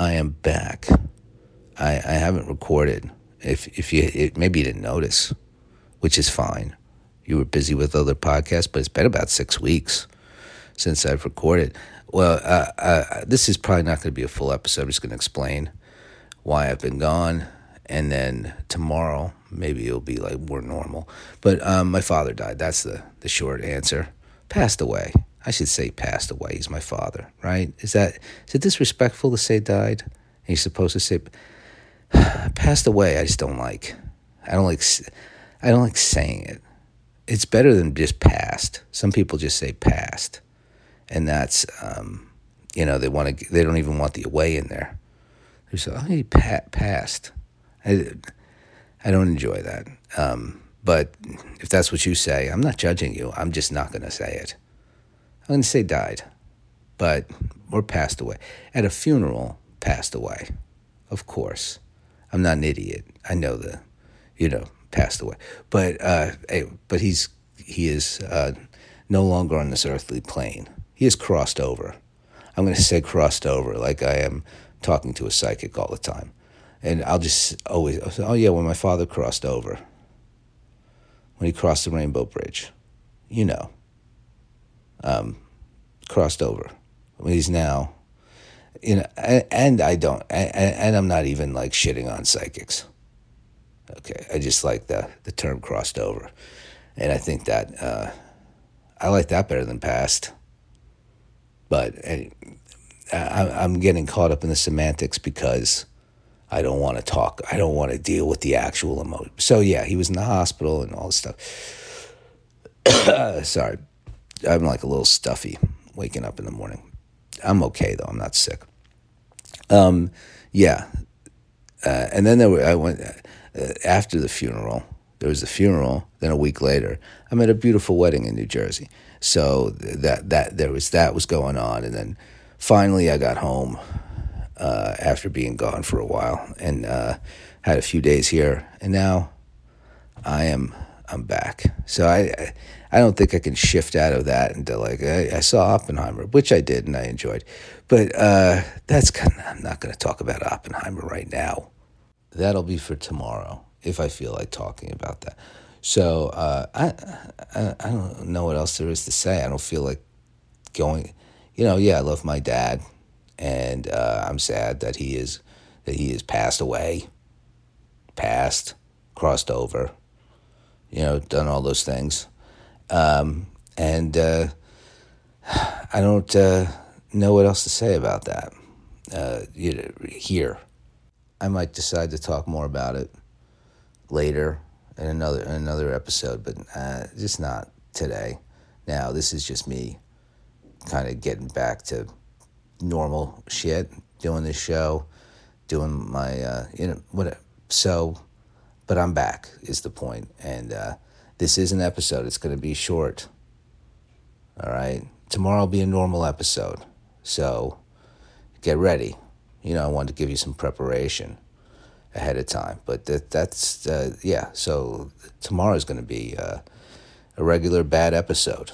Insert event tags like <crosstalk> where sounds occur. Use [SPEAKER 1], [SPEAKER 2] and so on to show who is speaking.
[SPEAKER 1] I am back. I, I haven't recorded. If if you it, maybe you didn't notice, which is fine. You were busy with other podcasts, but it's been about six weeks since I've recorded. Well, uh, uh, this is probably not going to be a full episode. I'm just going to explain why I've been gone, and then tomorrow maybe it'll be like more normal. But um, my father died. That's the the short answer. Passed away. I should say passed away. He's my father, right? Is that is it disrespectful to say died? And you're supposed to say <sighs> passed away. I just don't like. I don't like. I don't like saying it. It's better than just passed. Some people just say passed, and that's um, you know they want to. They don't even want the away in there. They say, "Oh, he pa- passed." I, I don't enjoy that. Um, but if that's what you say, I'm not judging you. I'm just not going to say it. Going to say died, but or passed away. At a funeral, passed away. Of course. I'm not an idiot. I know the, you know, passed away. But uh, but he's he is uh, no longer on this earthly plane. He has crossed over. I'm going to say crossed over, like I am talking to a psychic all the time, and I'll just always oh yeah, when my father crossed over, when he crossed the Rainbow Bridge, you know um, crossed over. I mean, he's now, you know, and, and I don't, and, and, I'm not even like shitting on psychics. Okay, I just like the the term crossed over, and I think that uh, I like that better than past. But I, I'm getting caught up in the semantics because I don't want to talk. I don't want to deal with the actual emotion. So yeah, he was in the hospital and all this stuff. <coughs> Sorry, I'm like a little stuffy waking up in the morning. I'm okay though. I'm not sick. Um, yeah. Uh, and then there were, I went uh, after the funeral. There was a funeral. Then a week later, I'm at a beautiful wedding in New Jersey. So that that there was that was going on, and then finally I got home uh, after being gone for a while and uh, had a few days here, and now I am I'm back. So I I don't think I can shift out of that into like I, I saw Oppenheimer, which I did and I enjoyed, but uh, that's kind of, I'm not going to talk about Oppenheimer right now. That'll be for tomorrow if I feel like talking about that. So uh, I, I I don't know what else there is to say. I don't feel like going. You know, yeah, I love my dad, and uh, I'm sad that he is that he has passed away, passed, crossed over. You know, done all those things. Um, and uh, <sighs> I don't uh, know what else to say about that uh, you know, here. I might decide to talk more about it later in another in another episode, but uh, just not today. Now this is just me, kind of getting back to normal shit, doing this show, doing my uh, you know what. So, but I'm back is the point, and uh, this is an episode. It's going to be short. All right. Tomorrow will be a normal episode. So get ready. You know, I wanted to give you some preparation ahead of time. But that, that's, uh, yeah. So tomorrow is going to be uh, a regular bad episode.